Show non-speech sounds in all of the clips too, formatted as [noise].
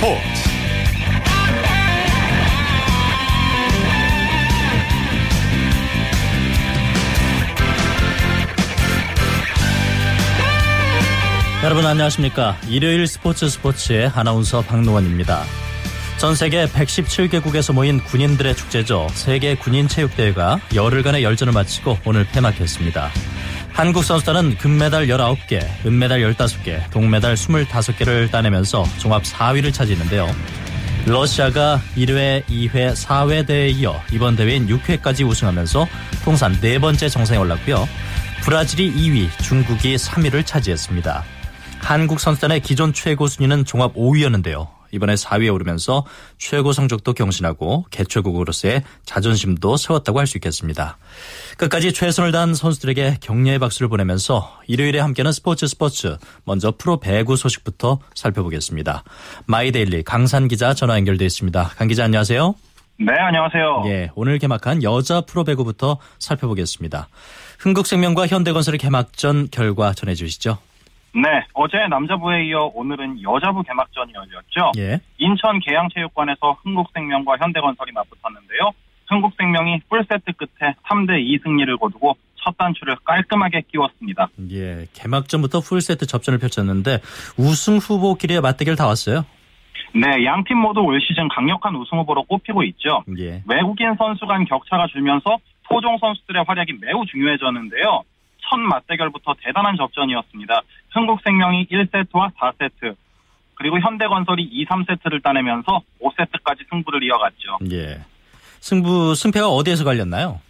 스포츠 여러분 안녕하십니까. 일요일 스포츠 스포츠의 아나운서 박노원입니다. 전 세계 117개국에서 모인 군인들의 축제죠. 세계 군인체육대회가 열흘간의 열전을 마치고 오늘 폐막했습니다. 한국 선수단은 금메달 19개, 은메달 15개, 동메달 25개를 따내면서 종합 4위를 차지했는데요. 러시아가 1회, 2회, 4회 대회에 이어 이번 대회인 6회까지 우승하면서 통산 네 번째 정상에 올랐고요. 브라질이 2위, 중국이 3위를 차지했습니다. 한국 선수단의 기존 최고 순위는 종합 5위였는데요. 이번에 4위에 오르면서 최고 성적도 경신하고 개최국으로서의 자존심도 세웠다고 할 수 있겠습니다. 끝까지 최선을 다한 선수들에게 격려의 박수를 보내면서 일요일에 함께하는 스포츠 스포츠 먼저 프로 배구 소식부터 살펴보겠습니다. 마이데일리 강산 기자 전화 연결돼 있습니다. 강 기자 안녕하세요. 네, 안녕하세요. 예, 오늘 개막한 여자 프로 배구부터 살펴보겠습니다. 흥국생명과 현대건설의 개막전 결과 전해주시죠. 네, 어제 남자부에 이어 오늘은 여자부 개막전이 열렸죠. 예. 인천 계양체육관에서 흥국생명과 현대건설이 맞붙었는데요. 흥국생명이 풀세트 끝에 3대 2 승리를 거두고 첫 단추를 깔끔하게 끼웠습니다. 예, 개막전부터 풀세트 접전을 펼쳤는데 우승 후보끼리의 맞대결 다 왔어요. 네, 양 팀 모두 올 시즌 강력한 우승 후보로 꼽히고 있죠. 예. 외국인 선수 간 격차가 줄면서 토종 선수들의 활약이 매우 중요해졌는데요. 첫 맞대결부터 대단한 접전이었습니다. 흥국생명이 1세트와 4세트, 그리고 현대건설이 2, 3세트를 따내면서 5세트까지 승부를 이어갔죠. 예. 승부 승패가 어디에서 갈렸나요?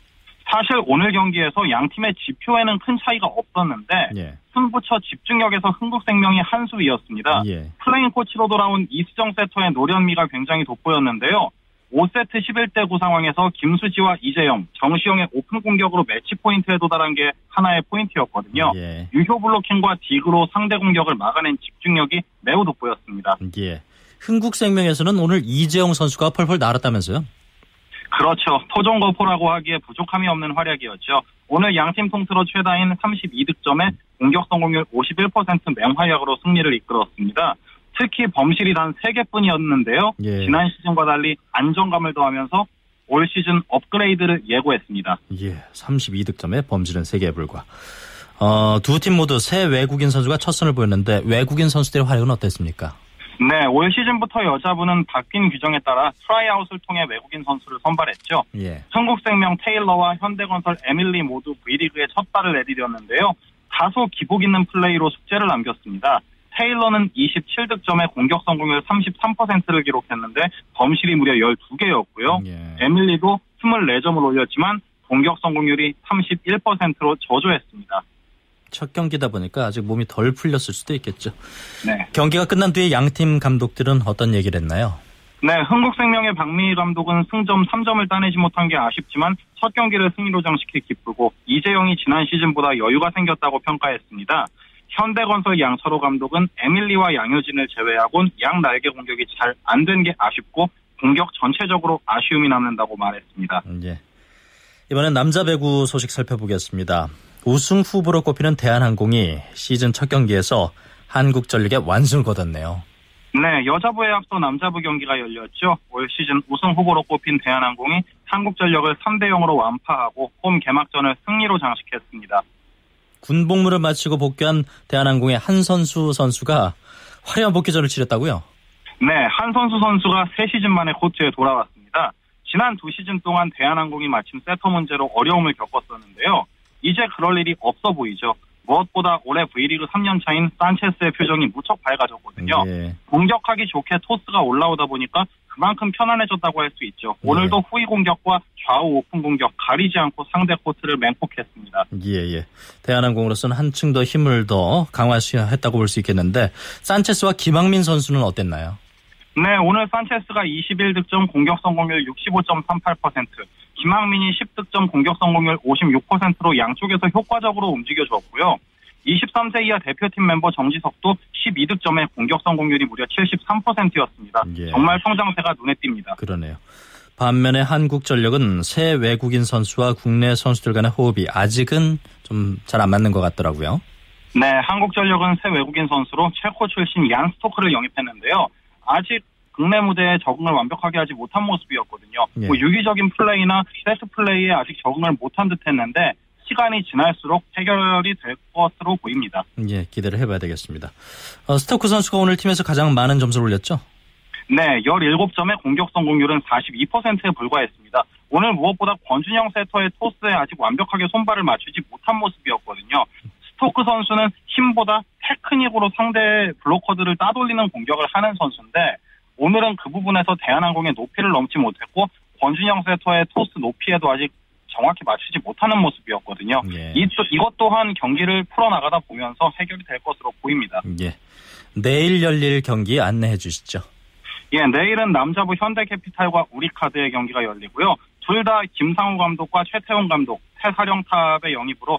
사실 오늘 경기에서 양 팀의 지표에는 큰 차이가 없었는데 예. 승부처 집중력에서 흥국생명이 한 수 위였습니다. 예. 플레잉 코치로 돌아온 이수정 세터의 노련미가 굉장히 돋보였는데요. 5세트 11대 9 상황에서 김수지와 이재영, 정시영의 오픈 공격으로 매치 포인트에 도달한 게 하나의 포인트였거든요. 예. 유효 블로킹과 디그로 상대 공격을 막아낸 집중력이 매우 돋보였습니다. 예. 흥국생명에서는 오늘 이재영 선수가 펄펄 날았다면서요? 그렇죠. 토종거포라고 하기에 부족함이 없는 활약이었죠. 오늘 양팀 통틀어 최다인 32득점에 공격 성공률 51% 맹활약으로 승리를 이끌었습니다. 특히 범실이 단 3개뿐이었는데요. 예. 지난 시즌과 달리 안정감을 더하면서 올 시즌 업그레이드를 예고했습니다. 예. 32득점에 범실은 3개에 불과. 어, 두 팀 모두 새 외국인 선수가 첫 선을 보였는데 외국인 선수들의 활약은 어땠습니까? 네, 올 시즌부터 여자부는 바뀐 규정에 따라 트라이아웃을 통해 외국인 선수를 선발했죠. 예. 흥국생명 테일러와 현대건설 에밀리 모두 V리그에 첫 발을 내디뎠는데요. 다소 기복 있는 플레이로 숙제를 남겼습니다. 테일러는 27득점에 공격 성공률 33%를 기록했는데 범실이 무려 12개였고요. 예. 에밀리도 24점을 올렸지만 공격 성공률이 31%로 저조했습니다. 첫 경기다 보니까 아직 몸이 덜 풀렸을 수도 있겠죠. 네. 경기가 끝난 뒤에 양팀 감독들은 어떤 얘기를 했나요? 네, 흥국생명의 박미희 감독은 승점 3점을 따내지 못한 게 아쉽지만 첫 경기를 승리로 정식히 기쁘고 이재영이 지난 시즌보다 여유가 생겼다고 평가했습니다. 현대건설 양철호 감독은 에밀리와 양효진을 제외하곤 양 날개 공격이 잘 안 된 게 아쉽고 공격 전체적으로 아쉬움이 남는다고 말했습니다. 음, 예. 이번엔 남자 배구 소식 살펴보겠습니다. 우승 후보로 꼽히는 대한항공이 시즌 첫 경기에서 한국전력에 완승을 거뒀네요. 네, 여자부에 앞서 남자부 경기가 열렸죠. 올 시즌 우승 후보로 꼽힌 대한항공이 한국전력을 3대 0으로 완파하고 홈 개막전을 승리로 장식했습니다. 군 복무를 마치고 복귀한 대한항공의 한선수 선수가 화려한 복귀전을 치렀다고요? 네, 한선수 선수가 3시즌 만에 코트에 돌아왔습니다. 지난 두 시즌 동안 대한항공이 마침 세터 문제로 어려움을 겪었었는데요. 이제 그럴 일이 없어 보이죠. 무엇보다 올해 V리그 3년 차인 산체스의 표정이 무척 밝아졌거든요. 예. 공격하기 좋게 토스가 올라오다 보니까 그만큼 편안해졌다고 할 수 있죠. 오늘도 후위 공격과 좌우 오픈 공격 가리지 않고 상대 코트를 맹폭했습니다. 예, 예. 대한항공으로서는 한층 더 힘을 더 강화했다고 볼 수 있겠는데 산체스와 김학민 선수는 어땠나요? 네, 오늘 산체스가 21득점 공격 성공률 65.38%, 김학민이 10득점 공격 성공률 56%로 양쪽에서 효과적으로 움직여줬고요. 23세 이하 대표팀 멤버 정지석도 12득점에 공격 성공률이 무려 73%였습니다. 예. 정말 성장세가 눈에 띕니다. 그러네요. 반면에 한국전력은 새 외국인 선수와 국내 선수들 간의 호흡이 아직은 좀 잘 안 맞는 것 같더라고요. 네, 한국전력은 새 외국인 선수로 체코 출신 얀 스토크를 영입했는데요. 아직 국내 무대에 적응을 완벽하게 하지 못한 모습이었거든요. 예. 뭐 유기적인 플레이나 세트 플레이에 아직 적응을 못한 듯했는데 시간이 지날수록 해결이 될 것으로 보입니다. 예, 기대를 해봐야 되겠습니다. 어, 스토크 선수가 오늘 팀에서 가장 많은 점수를 올렸죠? 네, 17점에 공격 성공률은 42%에 불과했습니다. 오늘 무엇보다 권준영 세터의 토스에 아직 완벽하게 손발을 맞추지 못한 모습이었거든요. 스토크 선수는 힘보다 테크닉으로 상대 블로커들을 따돌리는 공격을 하는 선수인데 오늘은 그 부분에서 대한항공의 높이를 넘지 못했고 권준영 세터의 토스 높이에도 아직 정확히 맞추지 못하는 모습이었거든요. 예. 이, 이것 또한 경기를 풀어나가다 보면서 해결이 될 것으로 보입니다. 예. 내일 열릴 경기 안내해 주시죠. 예, 내일은 남자부 현대캐피탈과 우리카드의 경기가 열리고요. 둘 다 김상우 감독과 최태훈 감독, 태사령 탑의 영입으로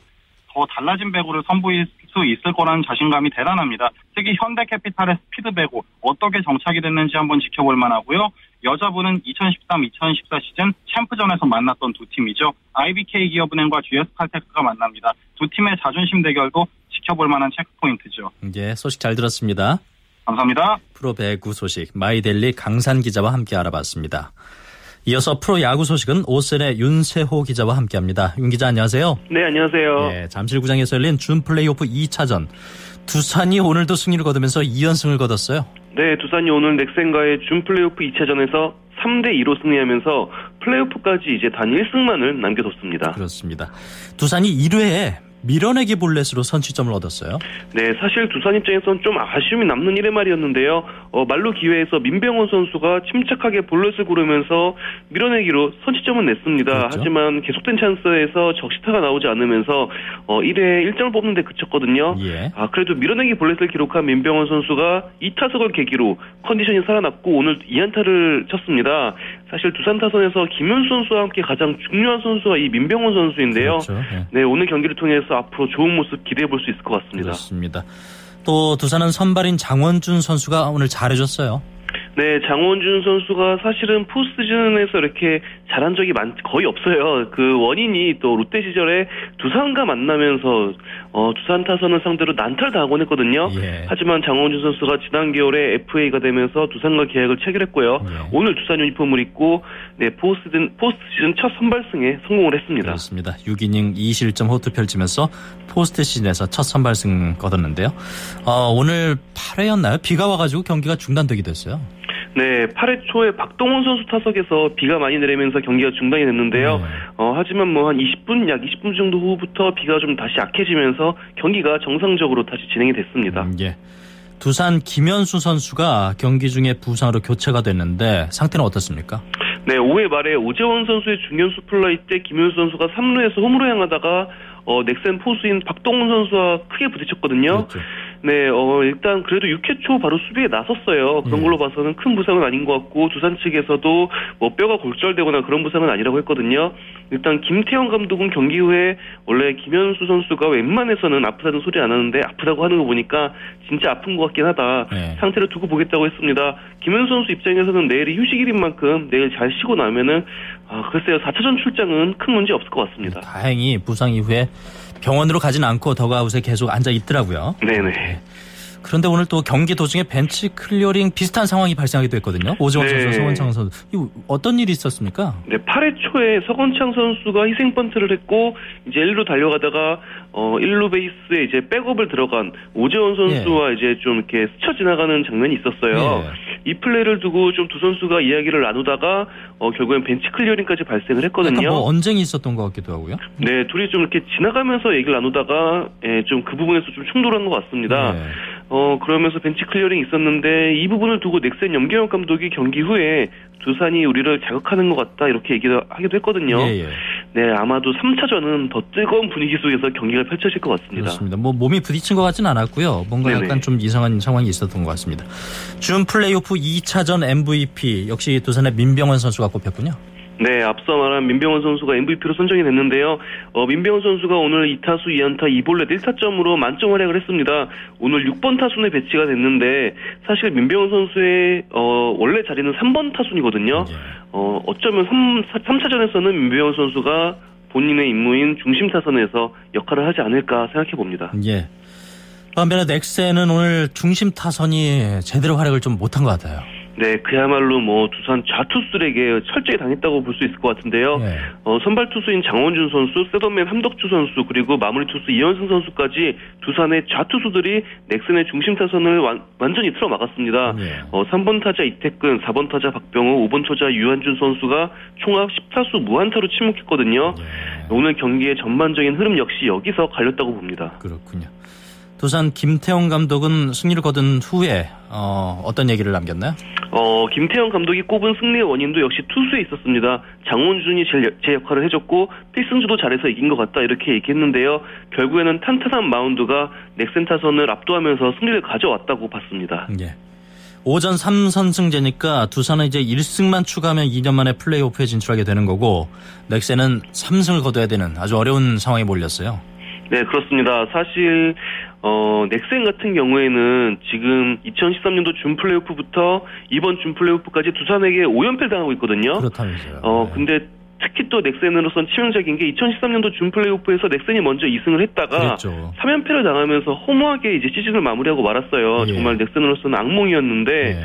더 달라진 배구를 선보일 수 있을 거라는 자신감이 대단합니다. 특히 현대캐피탈의 스피드 배구 어떻게 정착이 됐는지 한번 지켜볼 만하고요. 여자부는 2013-2014 시즌 챔프전에서 만났던 두 팀이죠. IBK 기업은행과 GS칼텍스가 만납니다. 두 팀의 자존심 대결도 지켜볼 만한 체크포인트죠. 예, 소식 잘 들었습니다. 감사합니다. 프로 배구 소식 마이데일리 강산 기자와 함께 알아봤습니다. 이어서 프로 야구 소식은 OSEN의 윤세호 기자와 함께합니다. 윤 기자 안녕하세요. 네, 안녕하세요. 예, 잠실구장에서 열린 준 플레이오프 2차전 두산이 오늘도 승리를 거두면서 2연승을 거뒀어요. 네, 두산이 오늘 넥센과의 준 플레이오프 2차전에서 3대 2로 승리하면서 플레이오프까지 이제 단 1승만을 남겨뒀습니다. 그렇습니다. 두산이 1회에 밀어내기 볼넷으로 선취점을 얻었어요. 네, 사실 두산 입장에선 좀 아쉬움이 남는 1회 말이었는데요. 어, 말로 기회에서 민병헌 선수가 침착하게 볼넷을 고르면서 밀어내기로 선취점은 냈습니다. 그렇죠. 하지만 계속된 찬스에서 적시타가 나오지 않으면서 어, 1회에 1점을 뽑는데 그쳤거든요. 예. 아, 그래도 밀어내기 볼넷을 기록한 민병헌 선수가 2타석을 계기로 컨디션이 살아났고 오늘 2안타를 쳤습니다. 사실 두산 타선에서 김현수 선수와 함께 가장 중요한 선수가 이 민병헌 선수인데요. 그렇죠. 예. 네, 오늘 경기를 통해서 앞으로 좋은 모습 기대해 볼 수 있을 것 같습니다. 그렇습니다. 또 두산은 선발인 장원준 선수가 오늘 잘해줬어요. 네, 장원준 선수가 사실은 포스트시즌에서 이렇게 잘한 적이 많, 거의 없어요. 그 원인이 또 롯데 시절에 두산과 만나면서 어, 두산 타선을 상대로 난타를 당하곤 했거든요. 예. 하지만 장원준 선수가 지난 겨울에 FA가 되면서 두산과 계약을 체결했고요. 예. 오늘 두산 유니폼을 입고 네, 포스트시즌, 포스트시즌 첫 선발승에 성공을 했습니다. 그렇습니다. 6이닝 2실점 호투 펼치면서 포스트 시즌에서 첫 선발승 거뒀는데요. 어, 오늘 8회였나요? 비가 와가지고 경기가 중단되기도 했어요. 네, 8회 초에 박동원 선수 타석에서 비가 많이 내리면서 경기가 중단이 됐는데요. 네. 어, 하지만 뭐 한 20분, 약 20분 정도 후부터 비가 좀 다시 약해지면서 경기가 정상적으로 다시 진행이 됐습니다. 음, 예. 두산 김현수 선수가 경기 중에 부상으로 교체가 됐는데 상태는 어떻습니까? 네, 5회 말에 오재원 선수의 중견수 플라이 때 김현수 선수가 3루에서 홈으로 향하다가 어, 넥센 포수인 박동원 선수와 크게 부딪혔거든요. 그렇죠. 네, 어, 일단 그래도 6회 초 바로 수비에 나섰어요. 그런 예. 걸로 봐서는 큰 부상은 아닌 것 같고 두산 측에서도 뭐 뼈가 골절되거나 그런 부상은 아니라고 했거든요. 일단 김태형 감독은 경기 후에 원래 김현수 선수가 웬만해서는 아프다는 소리 안 하는데 아프다고 하는 거 보니까 진짜 아픈 것 같긴 하다. 네. 상태를 두고 보겠다고 했습니다. 김현수 선수 입장에서는 내일이 휴식일인 만큼 내일 잘 쉬고 나면은 아, 글쎄요 4차전 출장은 큰 문제 없을 것 같습니다. 다행히 부상 이후에 병원으로 가진 않고 더그아웃에 계속 앉아 있더라고요. 네네. 그런데 오늘 또 경기 도중에 벤치 클리어링 비슷한 상황이 발생하기도 했거든요. 오재원 네. 선수, 서건창 선수. 이거 어떤 일이 있었습니까? 네, 8회 초에 서건창 선수가 희생 번트를 했고 이제 1루 달려가다가 어 1루 베이스에 이제 백업을 들어간 오재원 선수와 이제 좀 이렇게 스쳐 지나가는 장면이 있었어요. 이 플레이를 두고 좀 두 선수가 이야기를 나누다가 어 결국엔 벤치 클리어링까지 발생을 했거든요. 뭐 언쟁이 있었던 것 같기도 하고요. 네, 둘이 좀 이렇게 지나가면서 얘기를 나누다가 예, 좀 그 부분에서 좀 충돌한 것 같습니다. 네. 어 그러면서 벤치 클리어링이 있었는데 이 부분을 두고 넥센 염경엽 감독이 경기 후에 두산이 우리를 자극하는 것 같다 이렇게 얘기를 하기도 했거든요. 예, 예. 네, 아마도 3차전은 더 뜨거운 분위기 속에서 경기가 펼쳐질 것 같습니다. 그렇습니다. 뭐 몸이 부딪힌 것 같진 않았고요. 뭔가 네네. 약간 좀 이상한 상황이 있었던 것 같습니다. 준 플레이오프 2차전 MVP 역시 두산의 민병헌 선수가 꼽혔군요. 네, 앞서 말한 민병헌 선수가 MVP로 선정이 됐는데요. 어, 민병헌 선수가 오늘 2타수 2안타 2볼넷 1타점으로 만점 활약을 했습니다. 오늘 6번 타순에 배치가 됐는데 사실 민병헌 선수의 어, 원래 자리는 3번 타순이거든요. 예. 어, 어쩌면 3, 3차전에서는 민병헌 선수가 본인의 임무인 중심 타선에서 역할을 하지 않을까 생각해 봅니다. 예. 반면에 넥센은 오늘 중심 타선이 제대로 활약을 좀 못한 것 같아요. 네, 그야말로 뭐 두산 좌투수들에게 철저히 당했다고 볼 수 있을 것 같은데요. 네. 어, 선발 투수인 장원준 선수, 세더맨 함덕주 선수, 그리고 마무리 투수 이현승 선수까지 두산의 좌투수들이 넥슨의 중심 타선을 완, 전히 틀어 막았습니다. 네. 어, 3번 타자 이태근, 4번 타자 박병호, 5번 타자 유한준 선수가 총합 14수 무안타로 침묵했거든요. 네. 오늘 경기의 전반적인 흐름 역시 여기서 갈렸다고 봅니다. 그렇군요. 두산 김태형 감독은 승리를 거둔 후에 어, 어떤 얘기를 남겼나요? 어, 김태형 감독이 꼽은 승리의 원인도 역시 투수에 있었습니다. 장원준이 제, 제 역할을 해줬고 필승주도 잘해서 이긴 것 같다 이렇게 얘기했는데요. 결국에는 탄탄한 마운드가 넥센 타선을 압도하면서 승리를 가져왔다고 봤습니다. 예. 오전 3선승제니까 두산은 이제 1승만 추가하면 2년 만에 플레이오프에 진출하게 되는 거고 넥센은 3승을 거둬야 되는 아주 어려운 상황에 몰렸어요. 네, 그렇습니다. 사실 어, 넥센 같은 경우에는 지금 2013년도 준 플레이오프부터 이번 준 플레이오프까지 두산에게 5연패를 당하고 있거든요. 그렇다면서요. 어, 네. 근데 특히 또 넥센으로선 치명적인 게 2013년도 준 플레이오프에서 넥센이 먼저 2승을 했다가 그랬죠. 3연패를 당하면서 허무하게 이제 시즌을 마무리하고 말았어요. 예. 정말 넥센으로서는 악몽이었는데 네.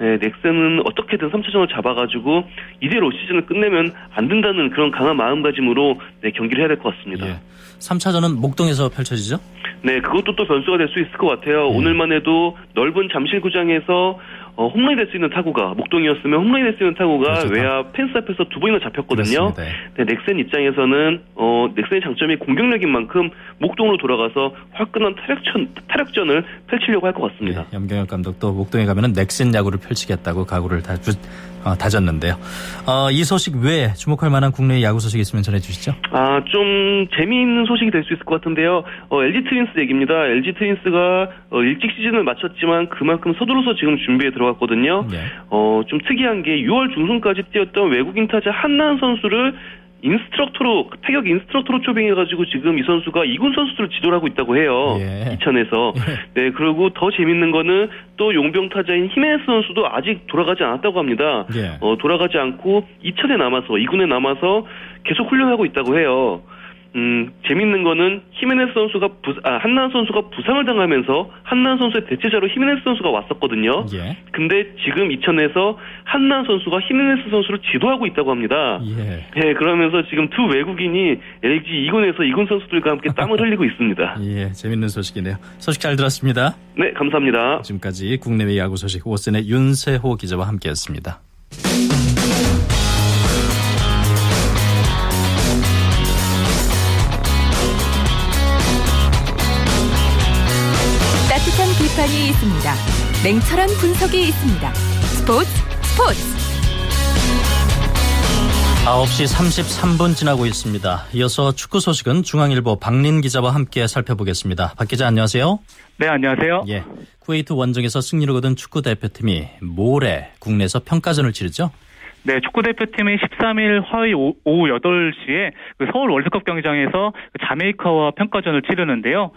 네, 넥센은 어떻게든 3차전을 잡아가지고 이대로 시즌을 끝내면 안 된다는 그런 강한 마음가짐으로 네, 경기를 해야 될 것 같습니다. 예. 3차전은 목동에서 펼쳐지죠? 네, 그것도 또 변수가 될 수 있을 것 같아요. 음. 오늘만 해도 넓은 잠실구장에서 어, 홈런이 될 수 있는 타구가 목동이었으면 홈런이 될 수 있는 타구가 그렇죠. 외야 펜스 앞에서 두 번이나 잡혔거든요. 그렇습니다. 네, 넥센 입장에서는 어, 넥센의 장점이 공격력인 만큼 목동으로 돌아가서 화끈한 타력전, 타력전을 펼치려고 할 것 같습니다. 예, 염경엽 감독도 목동에 가면은 넥센 야구를 펼치겠다고 각오를 다, 주, 어, 다졌는데요. 어, 이 소식 외에 주목할 만한 국내 야구 소식 있으면 전해주시죠. 아, 좀 재미있는 소식이 될 수 있을 것 같은데요. 어, LG 트윈스 얘기입니다. LG 트윈스가 어, 일찍 시즌을 마쳤지만 그만큼 서둘러서 지금 준비에 들어 갔거든요. 예. 어, 좀 특이한 게 6월 중순까지 뛰었던 외국인 타자 한나한 선수를 인스트럭터로 타격 인스트럭터로 초빙해가지고 지금 이 선수가 이군 선수들을 지도를 하고 있다고 해요. 예. 이천에서 네 그리고 더 재밌는 거는 또 용병 타자인 히메네스 선수도 아직 돌아가지 않았다고 합니다. 예. 어, 돌아가지 않고 이천에 남아서 이군에 남아서 계속 훈련하고 있다고 해요. 음, 재밌는 거는 히메네스 선수가 부, 아, 한나한 선수가 부상을 당하면서 한나한 선수의 대체자로 히메네스 선수가 왔었거든요. 예. 근데 지금 이천에서 한나한 선수가 히메네스 선수를 지도하고 있다고 합니다. 예. 네, 그러면서 지금 두 외국인이 LG 2군에서 2군 선수들과 함께 땀을 흘리고 있습니다. [laughs] 예, 재밌는 소식이네요. 소식 잘 들었습니다. 네, 감사합니다. 지금까지 국내외 야구 소식 오선의 윤세호 기자와 함께했습니다. 비판이 있습니다. 냉철한 분석이 있습니다. 스포츠 스포츠 9시 33분 지나고 있습니다. 이어서 축구 소식은 중앙일보 박린 기자와 함께 살펴보겠습니다. 박 기자 안녕하세요. 네, 안녕하세요. 예. 쿠웨이트 원정에서 승리를 거둔 축구 대표팀이 모레 국내에서 평가전을 치르죠. 네, 축구 대표팀이 13일 화요일 오- 오후 8시에 그 서울 월드컵 경기장에서 그 자메이카와 평가전을 치르는데요.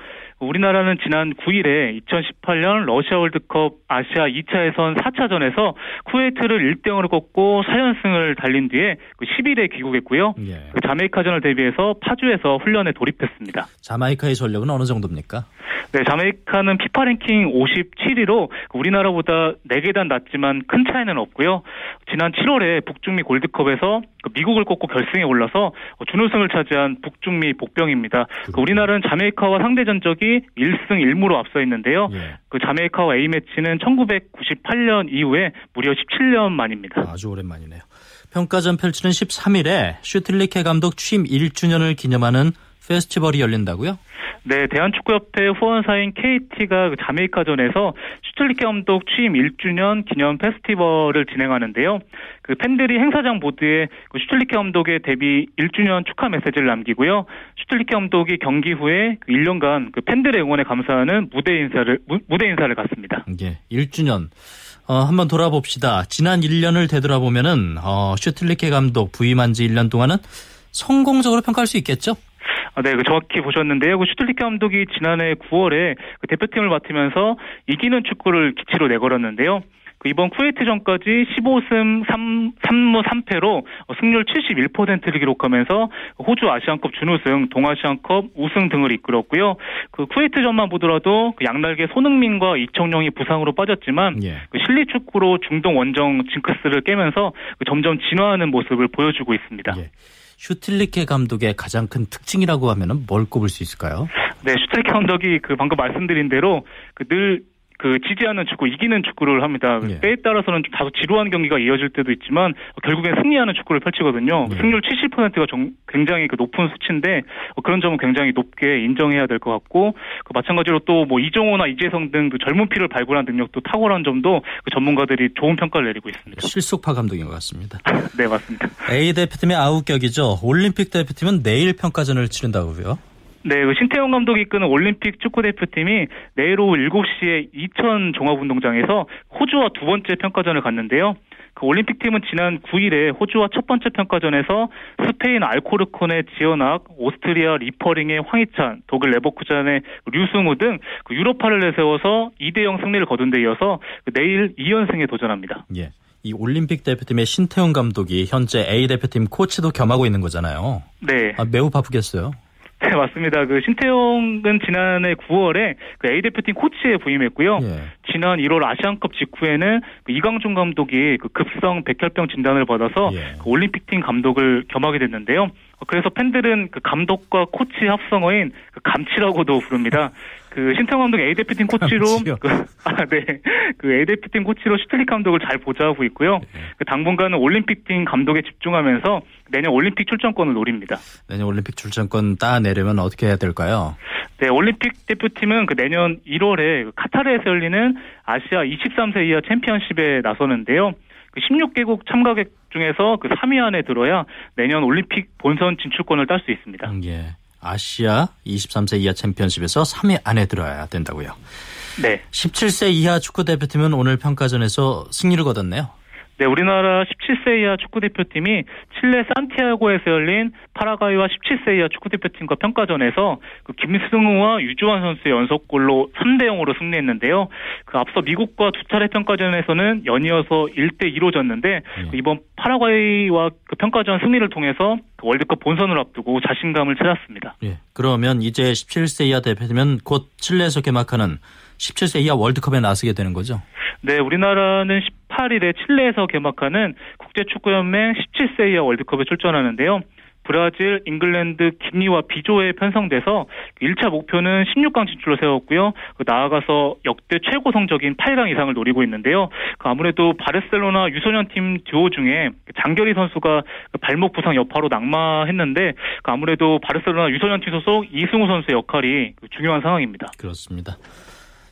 우리나라는 지난 9일에 2018년 러시아 월드컵 아시아 2차 예선 4차전에서 쿠웨이트를 1대 0으로 꺾고 4연승을 달린 뒤에 그 10일에 귀국했고요. 예. 그 자메이카전을 대비해서 파주에서 훈련에 돌입했습니다. 자마이카의 전력은 어느 정도입니까? 네, 자메이카는 피파 랭킹 57위로 우리나라보다 4계단 낮지만 큰 차이는 없고요. 지난 7월에 북중미 골드컵에서 그 미국을 꺾고 결승에 올라서 준우승을 차지한 북중미 복병입니다. 그 우리나라는 자메이카와 상대 전적이 1승 1무로 앞서 있는데요. 예. 그 자메이카와 A매치는 1998년 이후에 무려 17년 만입니다. 아주 오랜만이네요. 평가전 펼치는 13일에 슈틸리케 감독 취임 1주년을 기념하는 페스티벌이 열린다고요? 네, 대한축구협회 후원사인 KT가 그 자메이카전에서 슈틸리케 감독 취임 1주년 기념 페스티벌을 진행하는데요. 그 팬들이 행사장 보드에 그 슈틸리케 감독의 데뷔 1주년 축하 메시지를 남기고요. 슈틸리케 감독이 경기 후에 그 1년간 그 팬들의 응원에 감사하는 무대 인사를 무, 무대 인사를 갖습니다. 예, 1주년. 어, 한번 돌아봅시다. 지난 1년을 되돌아보면은 어, 슈틸리케 감독 부임한 지 1년 동안은 성공적으로 평가할 수 있겠죠? 아, 네, 그 정확히 보셨는데요. 그 슈틀리케 감독이 지난해 9월에 그 대표팀을 맡으면서 이기는 축구를 기치로 내걸었는데요. 그 이번 쿠웨이트전까지 15승 3, 3무 3패로 승률 71%를 기록하면서 호주 아시안컵 준우승, 동아시안컵 우승 등을 이끌었고요. 그 쿠웨이트전만 보더라도 그 양날개 손흥민과 이청용이 부상으로 빠졌지만 예. 그 실리 축구로 중동 원정 징크스를 깨면서 그 점점 진화하는 모습을 보여주고 있습니다. 예. 슈틸리케 감독의 가장 큰 특징이라고 하면은 뭘 꼽을 수 있을까요? 네, 슈틸리케 감독이 그 방금 말씀드린 대로 그 늘 그 지지 않는 축구, 이기는 축구를 합니다. 예. 때에 따라서는 좀 다소 지루한 경기가 이어질 때도 있지만 결국엔 승리하는 축구를 펼치거든요. 예. 승률 70%가 정- 굉장히 그 높은 수치인데 어, 그런 점은 굉장히 높게 인정해야 될 것 같고 그 마찬가지로 또 뭐 이종호나 이재성 등 그 젊은 피를 발굴한 능력도 탁월한 점도 그 전문가들이 좋은 평가를 내리고 있습니다. 실속파 감독인 것 같습니다. [laughs] 네, 맞습니다. A 대표팀의 아우격이죠. 올림픽 대표팀은 내일 평가전을 치른다고요. 네, 그 신태용 감독이 이끄는 올림픽 축구 대표팀이 내일 오후 7시에 이천 종합운동장에서 호주와 두 번째 평가전을 갖는데요. 그 올림픽 팀은 지난 9일에 호주와 첫 번째 평가전에서 스페인 알코르콘의 지언학, 오스트리아 리퍼링의 황희찬, 독일 레버쿠젠의 류승우 등 그 유럽파를 내세워서 2대 0 승리를 거둔 데 이어서 그 내일 2연승에 도전합니다. 예. 이 올림픽 대표팀의 신태용 감독이 현재 A 대표팀 코치도 겸하고 있는 거잖아요. 네. 아, 매우 바쁘겠어요. 네, 맞습니다. 그 신태용은 지난해 9월에 그 A 대표팀 코치에 부임했고요. 예. 지난 1월 아시안컵 직후에는 그 이강준 감독이 그 급성 백혈병 진단을 받아서 예. 그 올림픽팀 감독을 겸하게 됐는데요. 그래서 팬들은 그 감독과 코치 합성어인 그 감치라고도 부릅니다. [laughs] 그 신태용 감독 A 대표팀 코치로? 그, 아, 네. 그 A 대표팀 코치로 슈틸리케 감독을 잘 보좌하고 있고요. 예. 그 당분간은 올림픽팀 감독에 집중하면서 내년 올림픽 출전권을 노립니다. 내년 올림픽 출전권 따내려면 어떻게 해야 될까요? 네, 올림픽 대표팀은 그 내년 1월에 그 카타르에서 열리는 아시아 23세 이하 챔피언십에 나서는데요. 그 16개국 참가국 중에서 그 3위 안에 들어야 내년 올림픽 본선 진출권을 딸 수 있습니다. 음, 예. 아시아 23세 이하 챔피언십에서 3위 안에 들어야 된다고요. 네. 17세 이하 축구 대표팀은 오늘 평가전에서 승리를 거뒀네요. 네, 우리나라 17세 이하 축구대표팀이 칠레 산티아고에서 열린 파라과이와 17세 이하 축구대표팀과 평가전에서 그 김승우와 유주환 선수의 연속골로 3대 0으로 승리했는데요. 그 앞서 미국과 두 차례 평가전에서는 연이어서 1대 2로 졌는데 예. 그 이번 파라과이와 그 평가전 승리를 통해서 그 월드컵 본선을 앞두고 자신감을 찾았습니다. 예. 그러면 이제 17세 이하 대표팀은 곧 칠레에서 개막하는 17세 이하 월드컵에 나서게 되는 거죠. 네, 우리나라는 18일에 칠레에서 개막하는 국제축구연맹 17세 이하 월드컵에 출전하는데요. 브라질, 잉글랜드, 기니와 비조에 편성돼서 1차 목표는 16강 진출로 세웠고요. 그 나아가서 역대 최고 성적인 8강 이상을 노리고 있는데요. 그 아무래도 바르셀로나 유소년 팀 듀오 중에 장결희 선수가 그 발목 부상 여파로 낙마했는데 그 아무래도 바르셀로나 유소년 팀 소속 이승우 선수의 역할이 그 중요한 상황입니다. 그렇습니다.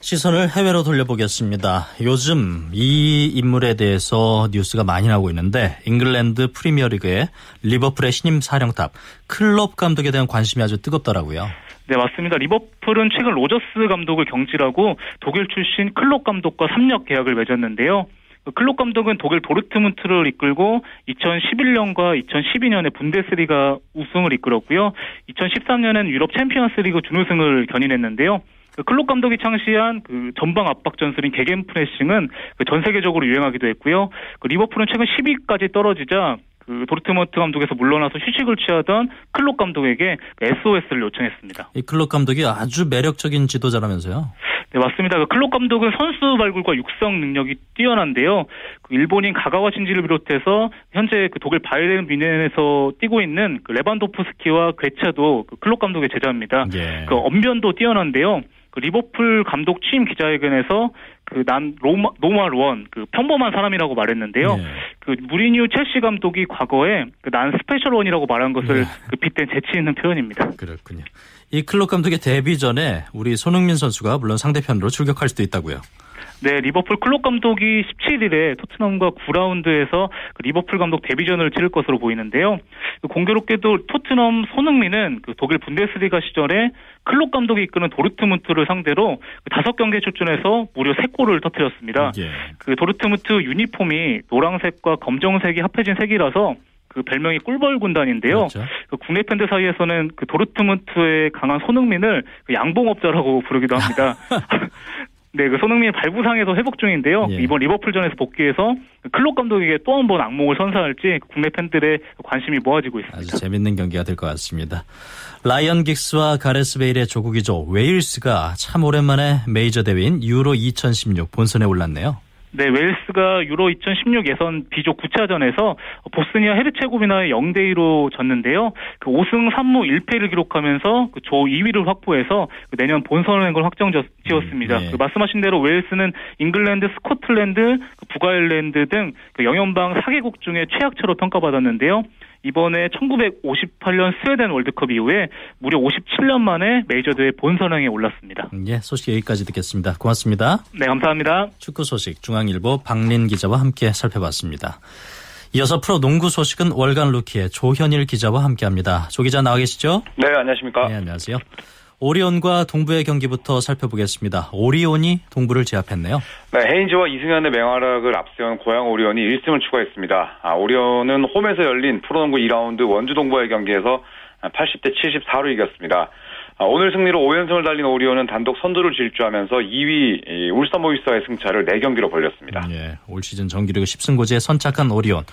시선을 해외로 돌려보겠습니다. 요즘 이 인물에 대해서 뉴스가 많이 나오고 있는데 잉글랜드 프리미어리그의 리버풀의 신임 사령탑 클롭 감독에 대한 관심이 아주 뜨겁더라고요. 네, 맞습니다. 리버풀은 최근 로저스 감독을 경질하고 독일 출신 클롭 감독과 3년 계약을 맺었는데요. 그 클롭 감독은 독일 도르트문트를 이끌고 2011년과 2012년에 분데스리가 우승을 이끌었고요. 2013년에는 유럽 챔피언스리그 준우승을 견인했는데요. 그 클롭 감독이 창시한 그 전방 압박 전술인 게겐 프레싱은 그 전 세계적으로 유행하기도 했고요. 그 리버풀은 최근 10위까지 떨어지자 그 도르트문트 감독에서 물러나서 휴식을 취하던 클롭 감독에게 SOS를 요청했습니다. 이 클롭 감독이 아주 매력적인 지도자라면서요. 네, 맞습니다. 그 클롭 감독은 선수 발굴과 육성 능력이 뛰어난데요. 그 일본인 가가와 신지를 비롯해서 현재 그 독일 바이에른 뮌헨에서 뛰고 있는 그 레반도프스키와 괴체도 그 클롭 감독의 제자입니다. 예. 그 언변도 뛰어난데요. 그 리버풀 감독 취임 기자회견에서 그 난 로마 normal one, 그 평범한 사람이라고 말했는데요. 예. 그 무리뉴 첼시 감독이 과거에 그 난 special one이라고 말한 것을 예. 그 빗댄 재치 있는 표현입니다. 그렇군요. 이 클롭 감독의 데뷔 전에 우리 손흥민 선수가 물론 상대편으로 출격할 수도 있다고요. 네, 리버풀 클롭 감독이 17일에 토트넘과 9라운드에서 그 리버풀 감독 데뷔전을 치를 것으로 보이는데요. 그 공교롭게도 토트넘 손흥민은 그 독일 분데스리가 시절에 클롭 감독이 이끄는 도르트문트를 상대로 그 다섯 경기에 출전해서 무려 3골을 터뜨렸습니다. 예. 그 도르트문트 유니폼이 노란색과 검정색이 합해진 색이라서 그 별명이 꿀벌 군단인데요. 그렇죠. 그 국내 팬들 사이에서는 그 도르트문트에 강한 손흥민을 그 양봉업자라고 부르기도 합니다. [laughs] 네, 그 손흥민 발부상에서 회복 중인데요. 예. 이번 리버풀전에서 복귀해서 클롭 감독에게 또 한 번 악몽을 선사할지 국내 팬들의 관심이 모아지고 있습니다. 아주 재밌는 경기가 될 것 같습니다. 라이언 긱스와 가레스 베일의 조국이죠. 웨일스가 참 오랜만에 메이저 대회인 유로 2016 본선에 올랐네요. 네, 웨일스가 유로 2016 예선 B조 9차전에서 보스니아 헤르체고비나에 0대 2로 졌는데요. 그 5승 3무 1패를 기록하면서 그 조 2위를 확보해서 그 내년 본선행을 확정 지었습니다. 음, 네. 그 말씀하신 대로 웨일스는 잉글랜드, 스코틀랜드, 그 북아일랜드 등그 영연방 4개국 중에 최약체로 평가받았는데요. 이번에 1958년 스웨덴 월드컵 이후에 무려 57년 만에 메이저 대회 본선행에 올랐습니다. 예, 소식 여기까지 듣겠습니다. 고맙습니다. 네, 감사합니다. 축구 소식 중앙일보 박린 기자와 함께 살펴봤습니다. 이어서 프로 농구 소식은 월간 루키의 조현일 기자와 함께합니다. 조 기자 나와 계시죠? 네, 안녕하십니까. 네, 안녕하세요. 오리온과 동부의 경기부터 살펴보겠습니다. 오리온이 동부를 제압했네요. 네, 헤인즈와 이승현의 맹활약을 앞세운 고양 오리온이 1승을 추가했습니다. 아, 오리온은 홈에서 열린 프로농구 2라운드 원주 동부의 경기에서 80대 74로 이겼습니다. 아, 오늘 승리로 5연승을 달린 오리온은 단독 선두를 질주하면서 2위 울산 모비스와의 승차를 4경기로 벌렸습니다. 예, 올 시즌 정규리그 10승고지에 선착한 오리온.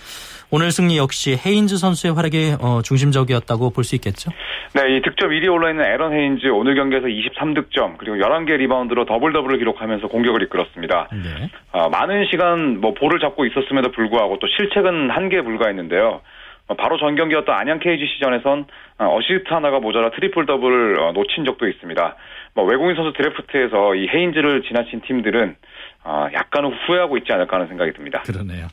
오늘 승리 역시 헤인즈 선수의 활약이 어, 중심적이었다고 볼 수 있겠죠? 네, 이 득점 1위에 올라있는 에런 헤인즈 오늘 경기에서 23득점 그리고 11개 리바운드로 더블 더블을 기록하면서 공격을 이끌었습니다. 네. 어, 많은 시간 뭐 볼을 잡고 있었음에도 불구하고 또 실책은 한개 불과했는데요. 어, 바로 전 경기였던 안양 KGC전에선 어, 어시스트 하나가 모자라 트리플 더블을 어, 놓친 적도 있습니다. 뭐 외국인 선수 드래프트에서 이 헤인즈를 지나친 팀들은 어, 약간은 후회하고 있지 않을까 하는 생각이 듭니다. 그러네요.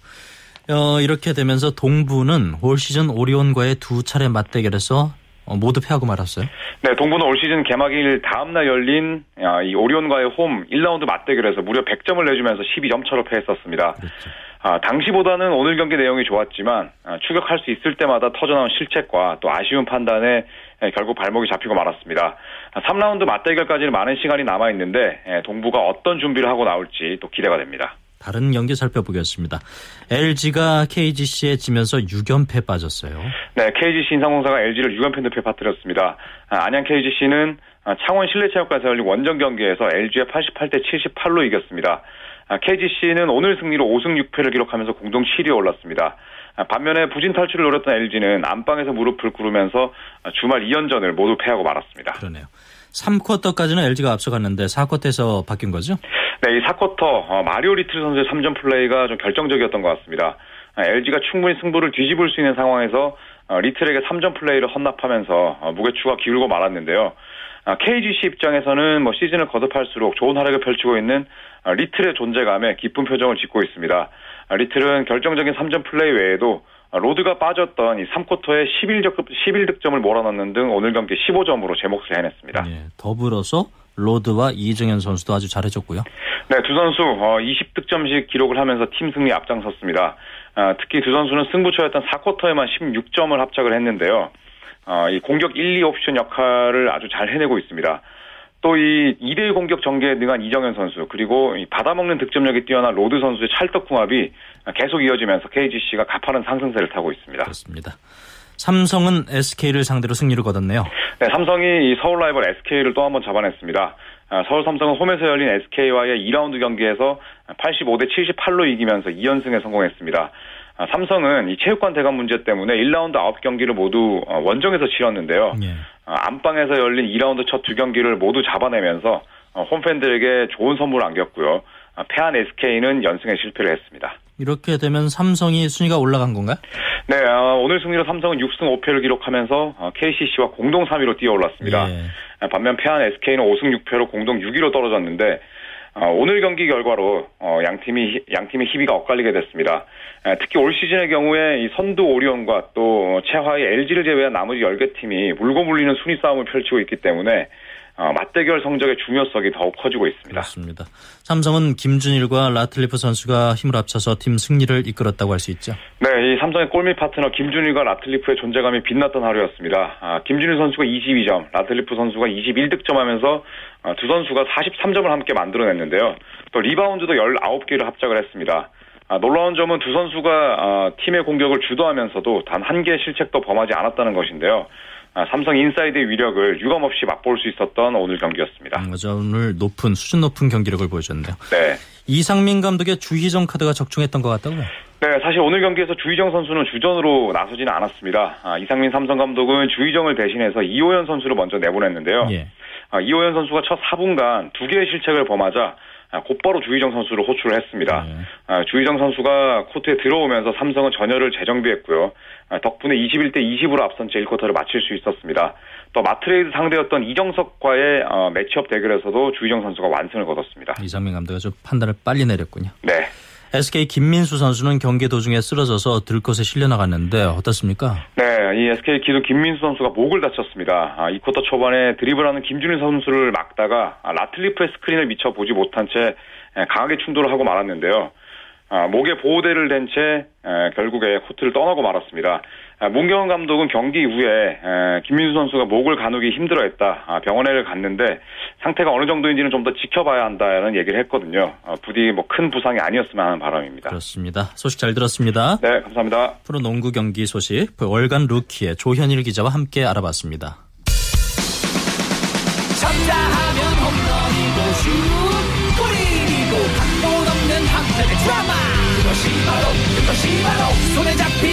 어, 이렇게 되면서 동부는 올 시즌 오리온과의 두 차례 맞대결에서 어, 모두 패하고 말았어요. 네, 동부는 올 시즌 개막일 다음날 열린 아, 이 오리온과의 홈 1라운드 맞대결에서 무려 100점을 내주면서 12점 차로 패했었습니다. 그렇죠. 아, 당시보다는 오늘 경기 내용이 좋았지만 아, 추격할 수 있을 때마다 터져나온 실책과 또 아쉬운 판단에 에, 결국 발목이 잡히고 말았습니다. 아, 3라운드 맞대결까지는 많은 시간이 남아 있는데 에, 동부가 어떤 준비를 하고 나올지 또 기대가 됩니다. 다른 경기 살펴보겠습니다. LG가 KGC에 지면서 6연패 빠졌어요. 네, KGC 인상공사가 LG를 6연패 늪에 빠뜨렸습니다. 아, 안양 KGC는 창원 실내체육관에서 열린 원정 경기에서 LG의 88대 78로 이겼습니다. 아, KGC는 오늘 승리로 5승 6패를 기록하면서 공동 7위에 올랐습니다. 아, 반면에 부진 탈출을 노렸던 LG는 안방에서 무릎을 꿇으면서 주말 2연전을 모두 패하고 말았습니다. 그러네요. 3쿼터까지는 LG가 앞서갔는데 4쿼터에서 바뀐 거죠? 네, 이 4쿼터 어, 마리오 리틀 선수의 3점 플레이가 좀 결정적이었던 것 같습니다. LG가 충분히 승부를 뒤집을 수 있는 상황에서 어, 리틀에게 3점 플레이를 헌납하면서 어, 무게추가 기울고 말았는데요. KGC 입장에서는 뭐 시즌을 거듭할수록 좋은 활약을 펼치고 있는 리틀의 존재감에 기쁜 표정을 짓고 있습니다. 리틀은 결정적인 3점 플레이 외에도 로드가 빠졌던 이 3쿼터에 11득, 11득점을 몰아넣는 등 오늘 경기 15점으로 제 몫을 해냈습니다. 예, 더불어서 로드와 이정현 선수도 아주 잘해줬고요. 네, 두 선수 어, 20득점씩 기록을 하면서 팀 승리 앞장섰습니다. 어, 특히 두 선수는 승부처였던 4쿼터에만 16점을 합작을 했는데요. 어, 이 공격 1, 2 옵션 역할을 아주 잘 해내고 있습니다. 또 이 2대1 공격 전개에 능한 이정현 선수 그리고 이 받아먹는 득점력이 뛰어난 로드 선수의 찰떡 궁합이 계속 이어지면서 KGC가 가파른 상승세를 타고 있습니다. 그렇습니다. 삼성은 SK를 상대로 승리를 거뒀네요. 네, 삼성이 이 서울 라이벌 SK를 또 한 번 잡아냈습니다. 아, 서울 삼성은 홈에서 열린 SK와의 2라운드 경기에서 85대 78로 이기면서 2연승에 성공했습니다. 아, 삼성은 이 체육관 대관 문제 때문에 1라운드 9경기를 모두 어, 원정에서 치렀는데요. 예. 아, 안방에서 열린 2라운드 첫 두 경기를 모두 잡아내면서 어, 홈팬들에게 좋은 선물을 안겼고요. 아, 패한 SK는 연승에 실패를 했습니다. 이렇게 되면 삼성이 순위가 올라간 건가요? 네, 어, 오늘 승리로 삼성은 6승 5패를 기록하면서 어, KCC와 공동 3위로 뛰어올랐습니다. 예. 아, 반면 패한 SK는 5승 6패로 공동 6위로 떨어졌는데 어, 오늘 경기 결과로 어, 양 팀이 양 팀의 희비가 엇갈리게 됐습니다. 에, 특히 올 시즌의 경우에 이 선두 오리온과 또 최하위 LG를 제외한 나머지 10개 팀이 물고 물리는 순위 싸움을 펼치고 있기 때문에 어, 맞대결 성적의 중요성이 더욱 커지고 있습니다. 그렇습니다. 삼성은 김준일과 라틀리프 선수가 힘을 합쳐서 팀 승리를 이끌었다고 할 수 있죠. 네, 이 삼성의 골밑 파트너 김준일과 라틀리프의 존재감이 빛났던 하루였습니다. 아, 김준일 선수가 22점, 라틀리프 선수가 21득점하면서 아, 두 선수가 43점을 함께 만들어냈는데요. 또 리바운드도 19개를 합작을 했습니다. 아, 놀라운 점은 두 선수가 아, 팀의 공격을 주도하면서도 단 한 개의 실책도 범하지 않았다는 것인데요. 아, 삼성 인사이드의 위력을 유감없이 맛볼 수 있었던 오늘 경기였습니다. 음, 맞아, 오늘 높은 수준 높은 경기력을 보여줬네요. 네. 이상민 감독의 주희정 카드가 적중했던 것 같다고요? 네, 사실 오늘 경기에서 주희정 선수는 주전으로 나서지는 않았습니다. 아, 이상민 삼성 감독은 주희정을 대신해서 이호연 선수를 먼저 내보냈는데요. 예. 아, 이호연 선수가 첫 4분간 두 개의 실책을 범하자 아, 곧바로 주희정 선수를 호출을 했습니다. 네. 아, 주희정 선수가 코트에 들어오면서 삼성은 전열을 재정비했고요. 아, 덕분에 21대 20으로 앞선 채 1쿼터를 마칠 수 있었습니다. 또 마트레이드 상대였던 이정석과의 어, 매치업 대결에서도 주희정 선수가 완승을 거뒀습니다. 이상민 감독이 좀 판단을 빨리 내렸군요. 네. SK 김민수 선수는 경기 도중에 쓰러져서 들것에 실려 나갔는데 어떻습니까? 네, 이 SK 기도 김민수 선수가 목을 다쳤습니다. 아, 이 쿼터 초반에 드리블하는 김준일 선수를 막다가 아, 라틀리프의 스크린을 미쳐 보지 못한 채 에, 강하게 충돌을 하고 말았는데요. 아, 목에 보호대를 댄 채 결국에 코트를 떠나고 말았습니다. 아, 문경원 감독은 경기 이후에 에, 김민수 선수가 목을 가누기 힘들어했다. 아, 병원에 갔는데 상태가 어느 정도인지는 좀 더 지켜봐야 한다는 얘기를 했거든요. 아, 부디 뭐 큰 부상이 아니었으면 하는 바람입니다. 그렇습니다. 소식 잘 들었습니다. 네, 감사합니다. 프로농구 경기 소식 그 월간 루키의 조현일 기자와 함께 알아봤습니다. 쳤다 하면 홈런이고 슛 골이고 각본 없는 한편의 드라마 그것이 바로 그것이 바로 손에 잡힌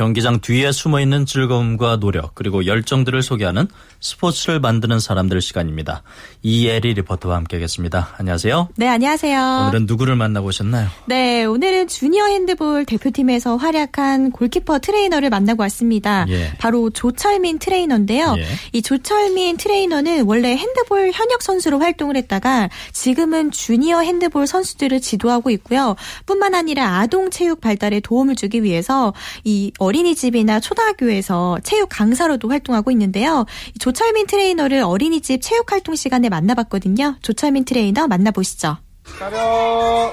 경기장 뒤에 숨어 있는 즐거움과 노력 그리고 열정들을 소개하는 스포츠를 만드는 사람들 시간입니다. 이예리 리포터와 함께하겠습니다. 안녕하세요. 네, 안녕하세요. 오늘은 누구를 만나보셨나요? 네, 오늘은 주니어 핸드볼 대표팀에서 활약한 골키퍼 트레이너를 만나고 왔습니다. 예. 바로 조철민 트레이너인데요. 예. 이 조철민 트레이너는 원래 핸드볼 현역 선수로 활동을 했다가 지금은 주니어 핸드볼 선수들을 지도하고 있고요. 뿐만 아니라 아동 체육 발달에 도움을 주기 위해서 이 어린이집이나 초등학교에서 체육 강사로도 활동하고 있는데요. 이 조철민 트레이너를 어린이집 체육 활동 시간에 만나봤거든요. 조철민 트레이너 만나보시죠. 차렷.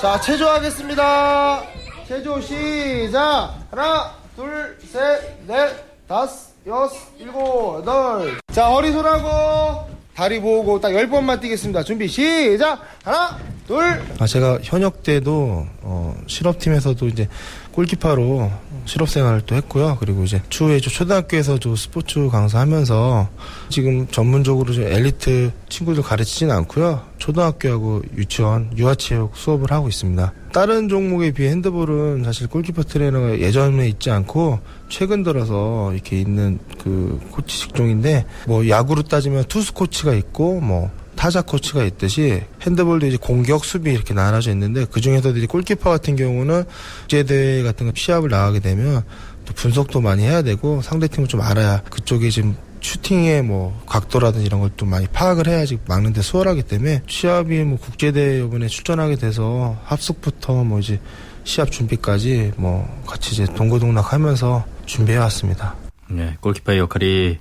자, 체조하겠습니다. 체조 시작. 하나, 둘, 셋, 넷, 다섯, 여섯, 일곱, 여덟. 자, 허리 손하고 다리 모으고 딱 열 번만 뛰겠습니다. 준비 시작. 하나, 둘. 아, 제가 현역 때도 어, 실업팀에서도 이제 골키퍼로 실업 생활도 했고요. 그리고 이제 추후에 저 초등학교에서도 스포츠 강사하면서 지금 전문적으로 좀 엘리트 친구들 가르치진 않고요. 초등학교하고 유치원, 유아체육 수업을 하고 있습니다. 다른 종목에 비해 핸드볼은 사실 골키퍼 트레이너가 예전에 있지 않고 최근 들어서 이렇게 있는 그 코치 직종인데 뭐 야구로 따지면 투수 코치가 있고 뭐 타자 코치가 있듯이 핸드볼도 이제 공격, 수비 이렇게 나눠져 있는데 그 중에서도 이제 골키퍼 같은 경우는 국제대회 같은 거 시합을 나가게 되면 또 분석도 많이 해야 되고 상대팀을 좀 알아야 그쪽에 지금 슈팅의 뭐 각도라든지 이런 걸 좀 많이 파악을 해야지 막는 데 수월하기 때문에 시합이 뭐 국제대회 이번에 출전하게 돼서 합숙부터 뭐 이제 시합 준비까지 뭐 같이 이제 동고동락하면서 준비해 왔습니다. 네, 골키퍼의 역할이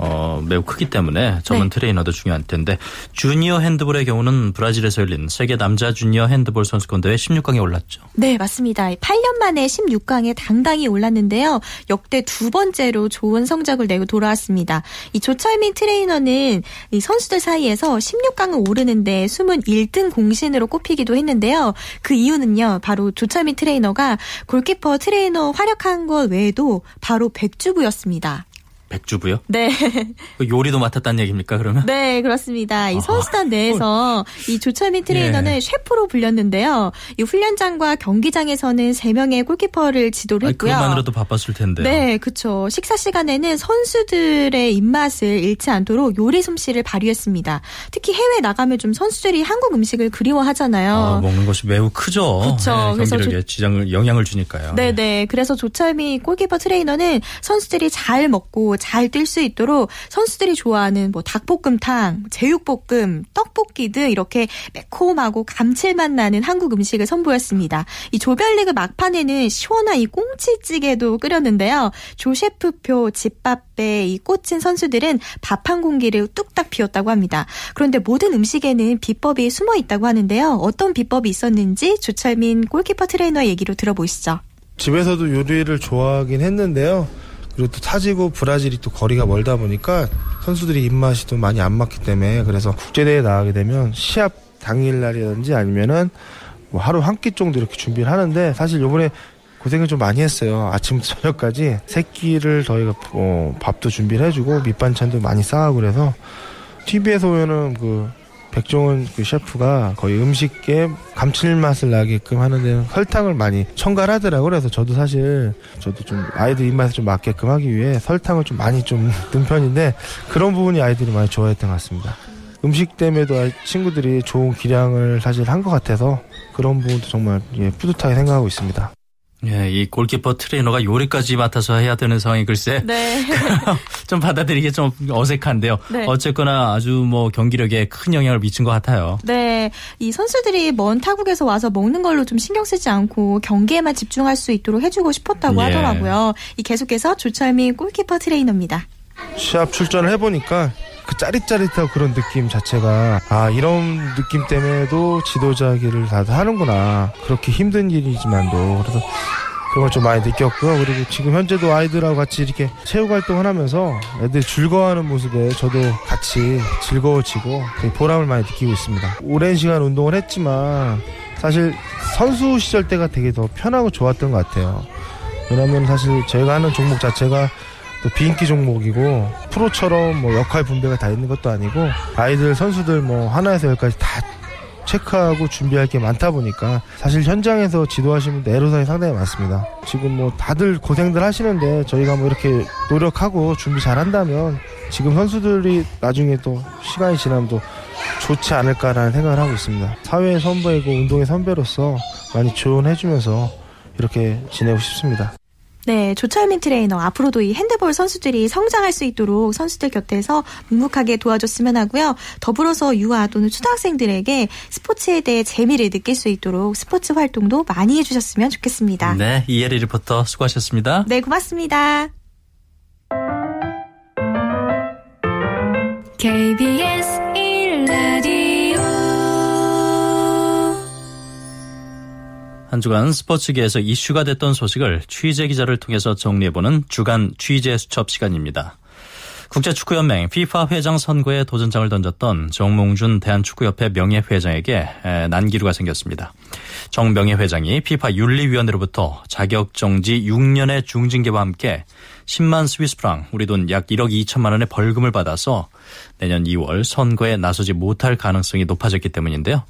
어, 매우 크기 때문에 전문 네. 트레이너도 중요할 텐데 주니어 핸드볼의 경우는 브라질에서 열린 세계 남자 주니어 핸드볼 선수권 대회 16강에 올랐죠. 네, 맞습니다. 8년 만에 16강에 당당히 올랐는데요. 역대 두 번째로 좋은 성적을 내고 돌아왔습니다. 이 조철민 트레이너는 이 선수들 사이에서 16강을 오르는데 숨은 1등 공신으로 꼽히기도 했는데요. 그 이유는요. 바로 조철민 트레이너가 골키퍼 트레이너 활약한 것 외에도 바로 백주부였습니다. 백주부요? 네. 그 요리도 맡았다는 얘기입니까 그러면? 네, 그렇습니다. 이 선수단 내에서 이 조철민 트레이너는 예. 셰프로 불렸는데요. 이 훈련장과 경기장에서는 3명의 골키퍼를 지도를 아니, 했고요. 그것만으로도 바빴을 텐데요. 네, 그렇죠. 식사 시간에는 선수들의 입맛을 잃지 않도록 요리 솜씨를 발휘했습니다. 특히 해외 나가면 좀 선수들이 한국 음식을 그리워하잖아요. 아, 먹는 것이 매우 크죠. 그쵸. 네, 그래서 경기력에 지장을 영향을 주니까요. 네 네. 그래서 조철미 골키퍼 트레이너는 선수들이 잘 먹고 잘 뛸 수 있도록 선수들이 좋아하는 뭐 닭볶음탕, 제육볶음, 떡볶이 등 이렇게 매콤하고 감칠맛 나는 한국 음식을 선보였습니다. 이 조별리그 막판에는 시원한 이 꽁치찌개도 끓였는데요. 조 셰프표 집밥에 이 꽂힌 선수들은 밥 한 공기를 뚝딱 비웠다고 합니다. 그런데 모든 음식에는 비법이 숨어 있다고 하는데요. 어떤 비법이 있었는지 조철민 골키퍼 트레이너의 얘기로 들어보시죠. 집에서도 요리를 좋아하긴 했는데요. 그리고 또 타지고 브라질이 또 거리가 멀다 보니까 선수들이 입맛이 또 많이 안 맞기 때문에 그래서 국제대회 나가게 되면 시합 당일날이라든지 아니면은 뭐 하루 한 끼 정도 이렇게 준비를 하는데 사실 요번에 고생을 좀 많이 했어요. 아침부터 [laughs] 저녁까지 세 끼를 저희가 어, 밥도 준비를 해주고 밑반찬도 많이 싸고 그래서 TV에서 보면은 그 백종원 그 셰프가 거의 음식에 감칠맛을 나게끔 하는 데는 설탕을 많이 첨가를 하더라고요. 그래서 저도 사실 저도 좀 아이들 입맛에 좀 맞게끔 하기 위해 설탕을 좀 많이 좀 [laughs] 넣은 편인데 그런 부분이 아이들이 많이 좋아했던 것 같습니다. 음식 때문에도 친구들이 좋은 기량을 사실 한 것 같아서 그런 부분도 정말 예, 뿌듯하게 생각하고 있습니다. 예, 이 골키퍼 트레이너가 요리까지 맡아서 해야 되는 상황이 글쎄 네. [laughs] 좀 받아들이기 좀 어색한데요. 네. 어쨌거나 아주 뭐 경기력에 큰 영향을 미친 것 같아요. 네, 이 선수들이 먼 타국에서 와서 먹는 걸로 좀 신경 쓰지 않고 경기에만 집중할 수 있도록 해주고 싶었다고 예. 하더라고요. 이 계속해서 조철민 골키퍼 트레이너입니다. 시합 출전을 해보니까 그 짜릿짜릿하고 그런 느낌 자체가 아 이런 느낌 때문에도 지도자기를 다들 하는구나 그렇게 힘든 일이지만도 그래서 그런 걸 좀 많이 느꼈고요. 그리고 지금 현재도 아이들하고 같이 이렇게 체육 활동을 하면서 애들 즐거워하는 모습에 저도 같이 즐거워지고 보람을 많이 느끼고 있습니다. 오랜 시간 운동을 했지만 사실 선수 시절 때가 되게 더 편하고 좋았던 것 같아요. 왜냐면 사실 제가 하는 종목 자체가 또 비인기 종목이고 프로처럼 뭐 역할 분배가 다 있는 것도 아니고 아이들 선수들 뭐 하나에서 열까지 다 체크하고 준비할 게 많다 보니까 사실 현장에서 지도하시는 애로사항이 상당히 많습니다. 지금 뭐 다들 고생들 하시는데 저희가 뭐 이렇게 노력하고 준비 잘 한다면 지금 선수들이 나중에 또 시간이 지나면 또 좋지 않을까라는 생각을 하고 있습니다. 사회의 선배이고 운동의 선배로서 많이 조언해주면서 이렇게 지내고 싶습니다. 네, 조철민 트레이너 앞으로도 이 핸드볼 선수들이 성장할 수 있도록 선수들 곁에서 묵묵하게 도와줬으면 하고요. 더불어서 유아 또는 초등학생들에게 스포츠에 대해 재미를 느낄 수 있도록 스포츠 활동도 많이 해주셨으면 좋겠습니다. 네, 이혜리 리포터 수고하셨습니다. 네, 고맙습니다. KBS 1라디오 한 주간 스포츠계에서 이슈가 됐던 소식을 취재 기자를 통해서 정리해보는 주간 취재 수첩 시간입니다. 국제축구연맹 FIFA 회장 선거에 도전장을 던졌던 정몽준 대한축구협회 명예회장에게 난기류가 생겼습니다. 정 명예회장이 FIFA 윤리위원회로부터 자격정지 6년의 중징계와 함께 10만 스위스프랑 우리 돈 약 1억 2천만 원의 벌금을 받아서 내년 2월 선거에 나서지 못할 가능성이 높아졌기 때문인데요.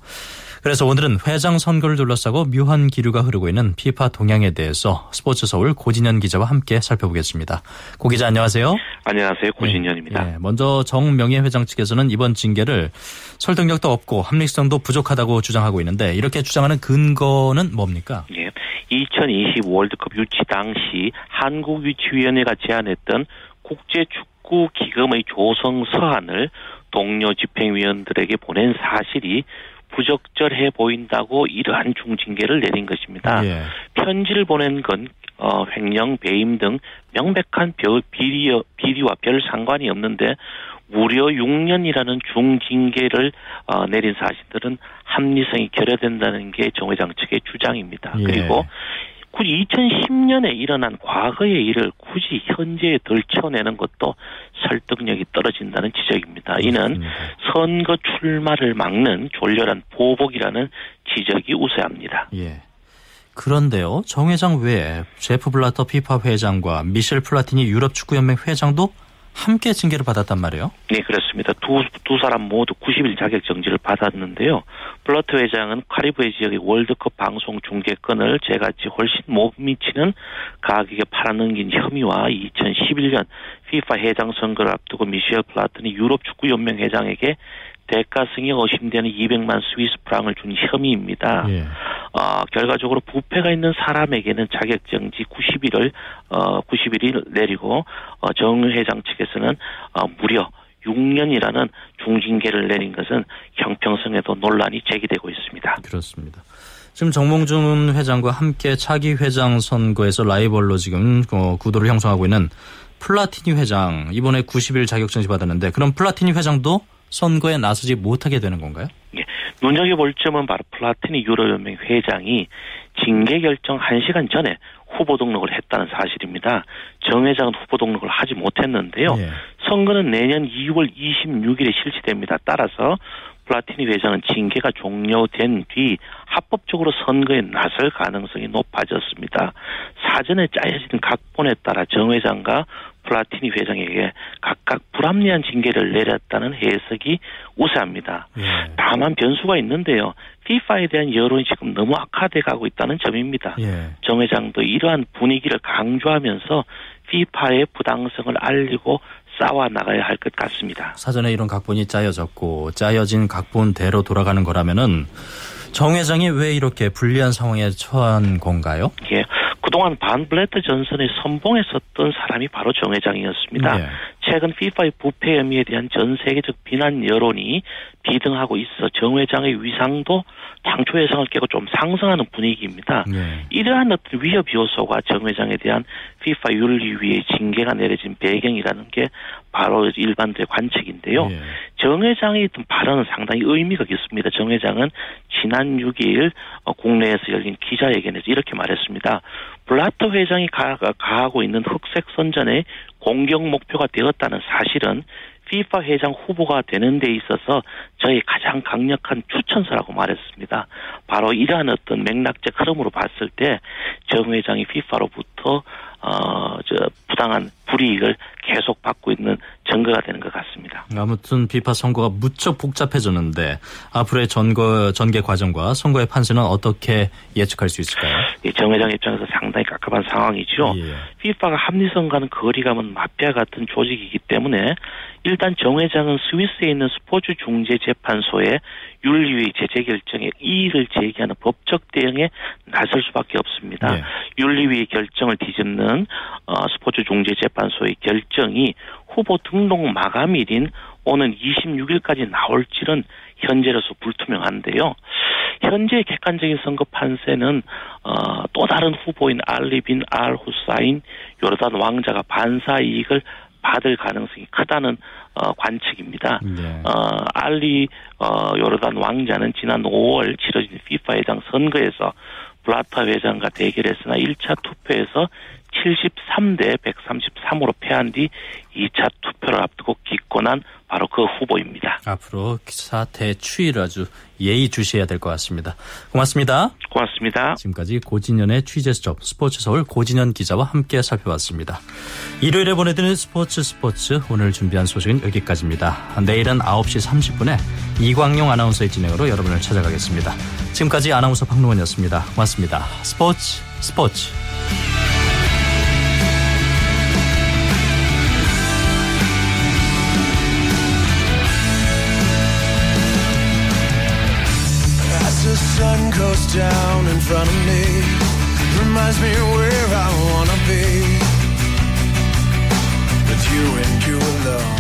그래서 오늘은 회장 선거를 둘러싸고 묘한 기류가 흐르고 있는 피파 동향에 대해서 스포츠 서울 고진현 기자와 함께 살펴보겠습니다. 고 기자 안녕하세요. 안녕하세요. 고진현입니다. 예, 먼저 정 명예 회장 측에서는 이번 징계를 설득력도 없고 합리성도 부족하다고 주장하고 있는데 이렇게 주장하는 근거는 뭡니까? 예. 2020 월드컵 유치 당시 한국 유치위원회가 제안했던 국제 축구 기금의 조성 서한을 동료 집행위원들에게 보낸 사실이 부적절해 보인다고 이러한 중징계를 내린 것입니다. 예. 편지를 보낸 건 어, 횡령, 배임 등 명백한 별- 비리, 비리와 별 상관이 없는데 무려 6년이라는 중징계를 어, 내린 사실들은 합리성이 결여된다는 게 정 회장 측의 주장입니다. 예. 그리고 굳이 2010년에 일어난 과거의 일을 굳이 현재에 덜쳐내는 것도 설득력이 떨어진다는 지적입니다. 이는. 선거 출마를 막는 졸렬한 보복이라는 지적이 우세합니다. 예. 그런데요, 정 회장 외에 제프 블라터 피파 회장과 미셸 플라티니 유럽 축구연맹 회장도 함께 징계를 받았단 말이에요. 네, 그렇습니다. 두, 두 사람 모두 90일 자격 정지를 받았는데요. 블라터 회장은 카리브해 지역의 월드컵 방송 중계권을 제값에 훨씬 못 미치는 가격에 팔아넘긴 혐의와 2011년 FIFA 회장 선거를 앞두고 미셸 플라티니 유럽 축구 연맹 회장에게 대가성이 의심되는 200만 스위스 프랑을 준 혐의입니다. 예. 어, 결과적으로 부패가 있는 사람에게는 자격정지 90일을 어, 90일을 내리고 어, 정 회장 측에서는 어, 무려 6년이라는 중징계를 내린 것은 형평성에도 논란이 제기되고 있습니다. 그렇습니다. 지금 정몽준 회장과 함께 차기 회장 선거에서 라이벌로 지금 어, 구도를 형성하고 있는 플라티니 회장 이번에 90일 자격정지 받았는데 그럼 플라티니 회장도 선거에 나서지 못하게 되는 건가요? 예, 눈여겨볼 점은 바로 플라티니 유럽연맹 회장이 징계 결정 1시간 전에 후보 등록을 했다는 사실입니다. 정 회장은 후보 등록을 하지 못했는데요. 예. 선거는 내년 2월 26일에 실시됩니다. 따라서 플라티니 회장은 징계가 종료된 뒤 합법적으로 선거에 나설 가능성이 높아졌습니다. 사전에 짜여진 각본에 따라 정 회장과 플라티니 회장에게 각각 불합리한 징계를 내렸다는 해석이 우세합니다. 예. 다만 변수가 있는데요. FIFA에 대한 여론이 지금 너무 악화돼 가고 있다는 점입니다. 예. 정 회장도 이러한 분위기를 강조하면서 FIFA의 부당성을 알리고 싸워 나가야 할 것 같습니다. 사전에 이런 각본이 짜여졌고 짜여진 각본대로 돌아가는 거라면은 정 회장이 왜 이렇게 불리한 상황에 처한 건가요? 예. 그동안 반 블레트 전선의 선봉에 섰던 사람이 바로 정 회장이었습니다. 예. 최근 FIFA의 부패 혐의에 대한 전 세계적 비난 여론이 비등하고 있어 정 회장의 위상도 당초 예상을 깨고 좀 상승하는 분위기입니다. 예. 이러한 어떤 위협 요소가 정 회장에 대한 FIFA 윤리위의 징계가 내려진 배경이라는 게 바로 일반들의 관측인데요. 예. 정 회장의 어떤 발언은 상당히 의미가 깊습니다. 정 회장은 지난 6일 어, 국내에서 열린 기자회견에서 이렇게 말했습니다. 블라터 회장이 가, 가하고 있는 흑색 선전의 공격 목표가 되었다는 사실은 FIFA 회장 후보가 되는 데 있어서 저희 가장 강력한 추천서라고 말했습니다. 바로 이러한 어떤 맥락적 흐름으로 봤을 때 정 회장이 FIFA로부터 어, 저 부당한 불이익을 계속 받고 있는 증거가 되는 것 같습니다. 아무튼 비파 선거가 무척 복잡해졌는데 앞으로의 전거, 전개 과정과 선거의 판세는 어떻게 예측할 수 있을까요? 이정 회장 입장에서 상당히 깝깝한 상황이죠. 예. FIFA가 합리성과는 거리감은 마피아 같은 조직이기 때문에 일단 정 회장은 스위스에 있는 스포츠 중재 재판소에 윤리위 제재 결정에 이의를 제기하는 법적 대응에 나설 수밖에 없습니다. 예. 윤리위의 결정을 뒤집는 어, 스포츠 중재 재판 소의 결정이 후보 등록 마감일인 오는 26일까지 나올지는 현재로서 불투명한데요. 현재 객관적인 선거 판세는 어, 또 다른 후보인 알리빈 알 후사인 요르단 왕자가 반사 이익을 받을 가능성이 크다는 어, 관측입니다. 네. 어, 알리 어, 요르단 왕자는 지난 5월 치러진 FIFA 회장 선거에서 블라타 회장과 대결했으나 1차 투표에서 73대 133으로 패한 뒤 2차 투표를 앞두고 기권한 바로 그 후보입니다. 앞으로 사태 추이를 아주 예의 주시해야 될 것 같습니다. 고맙습니다. 고맙습니다. 지금까지 고진현의 취재 수첩 스포츠 서울 고진현 기자와 함께 살펴봤습니다. 일요일에 보내드리는 스포츠 스포츠 오늘 준비한 소식은 여기까지입니다. 내일은 9시 30분에 이광용 아나운서의 진행으로 여러분을 찾아가겠습니다. 지금까지 아나운서 박노원이었습니다. 고맙습니다. 스포츠 스포츠 down in front of me reminds me where I wanna be with you and you alone.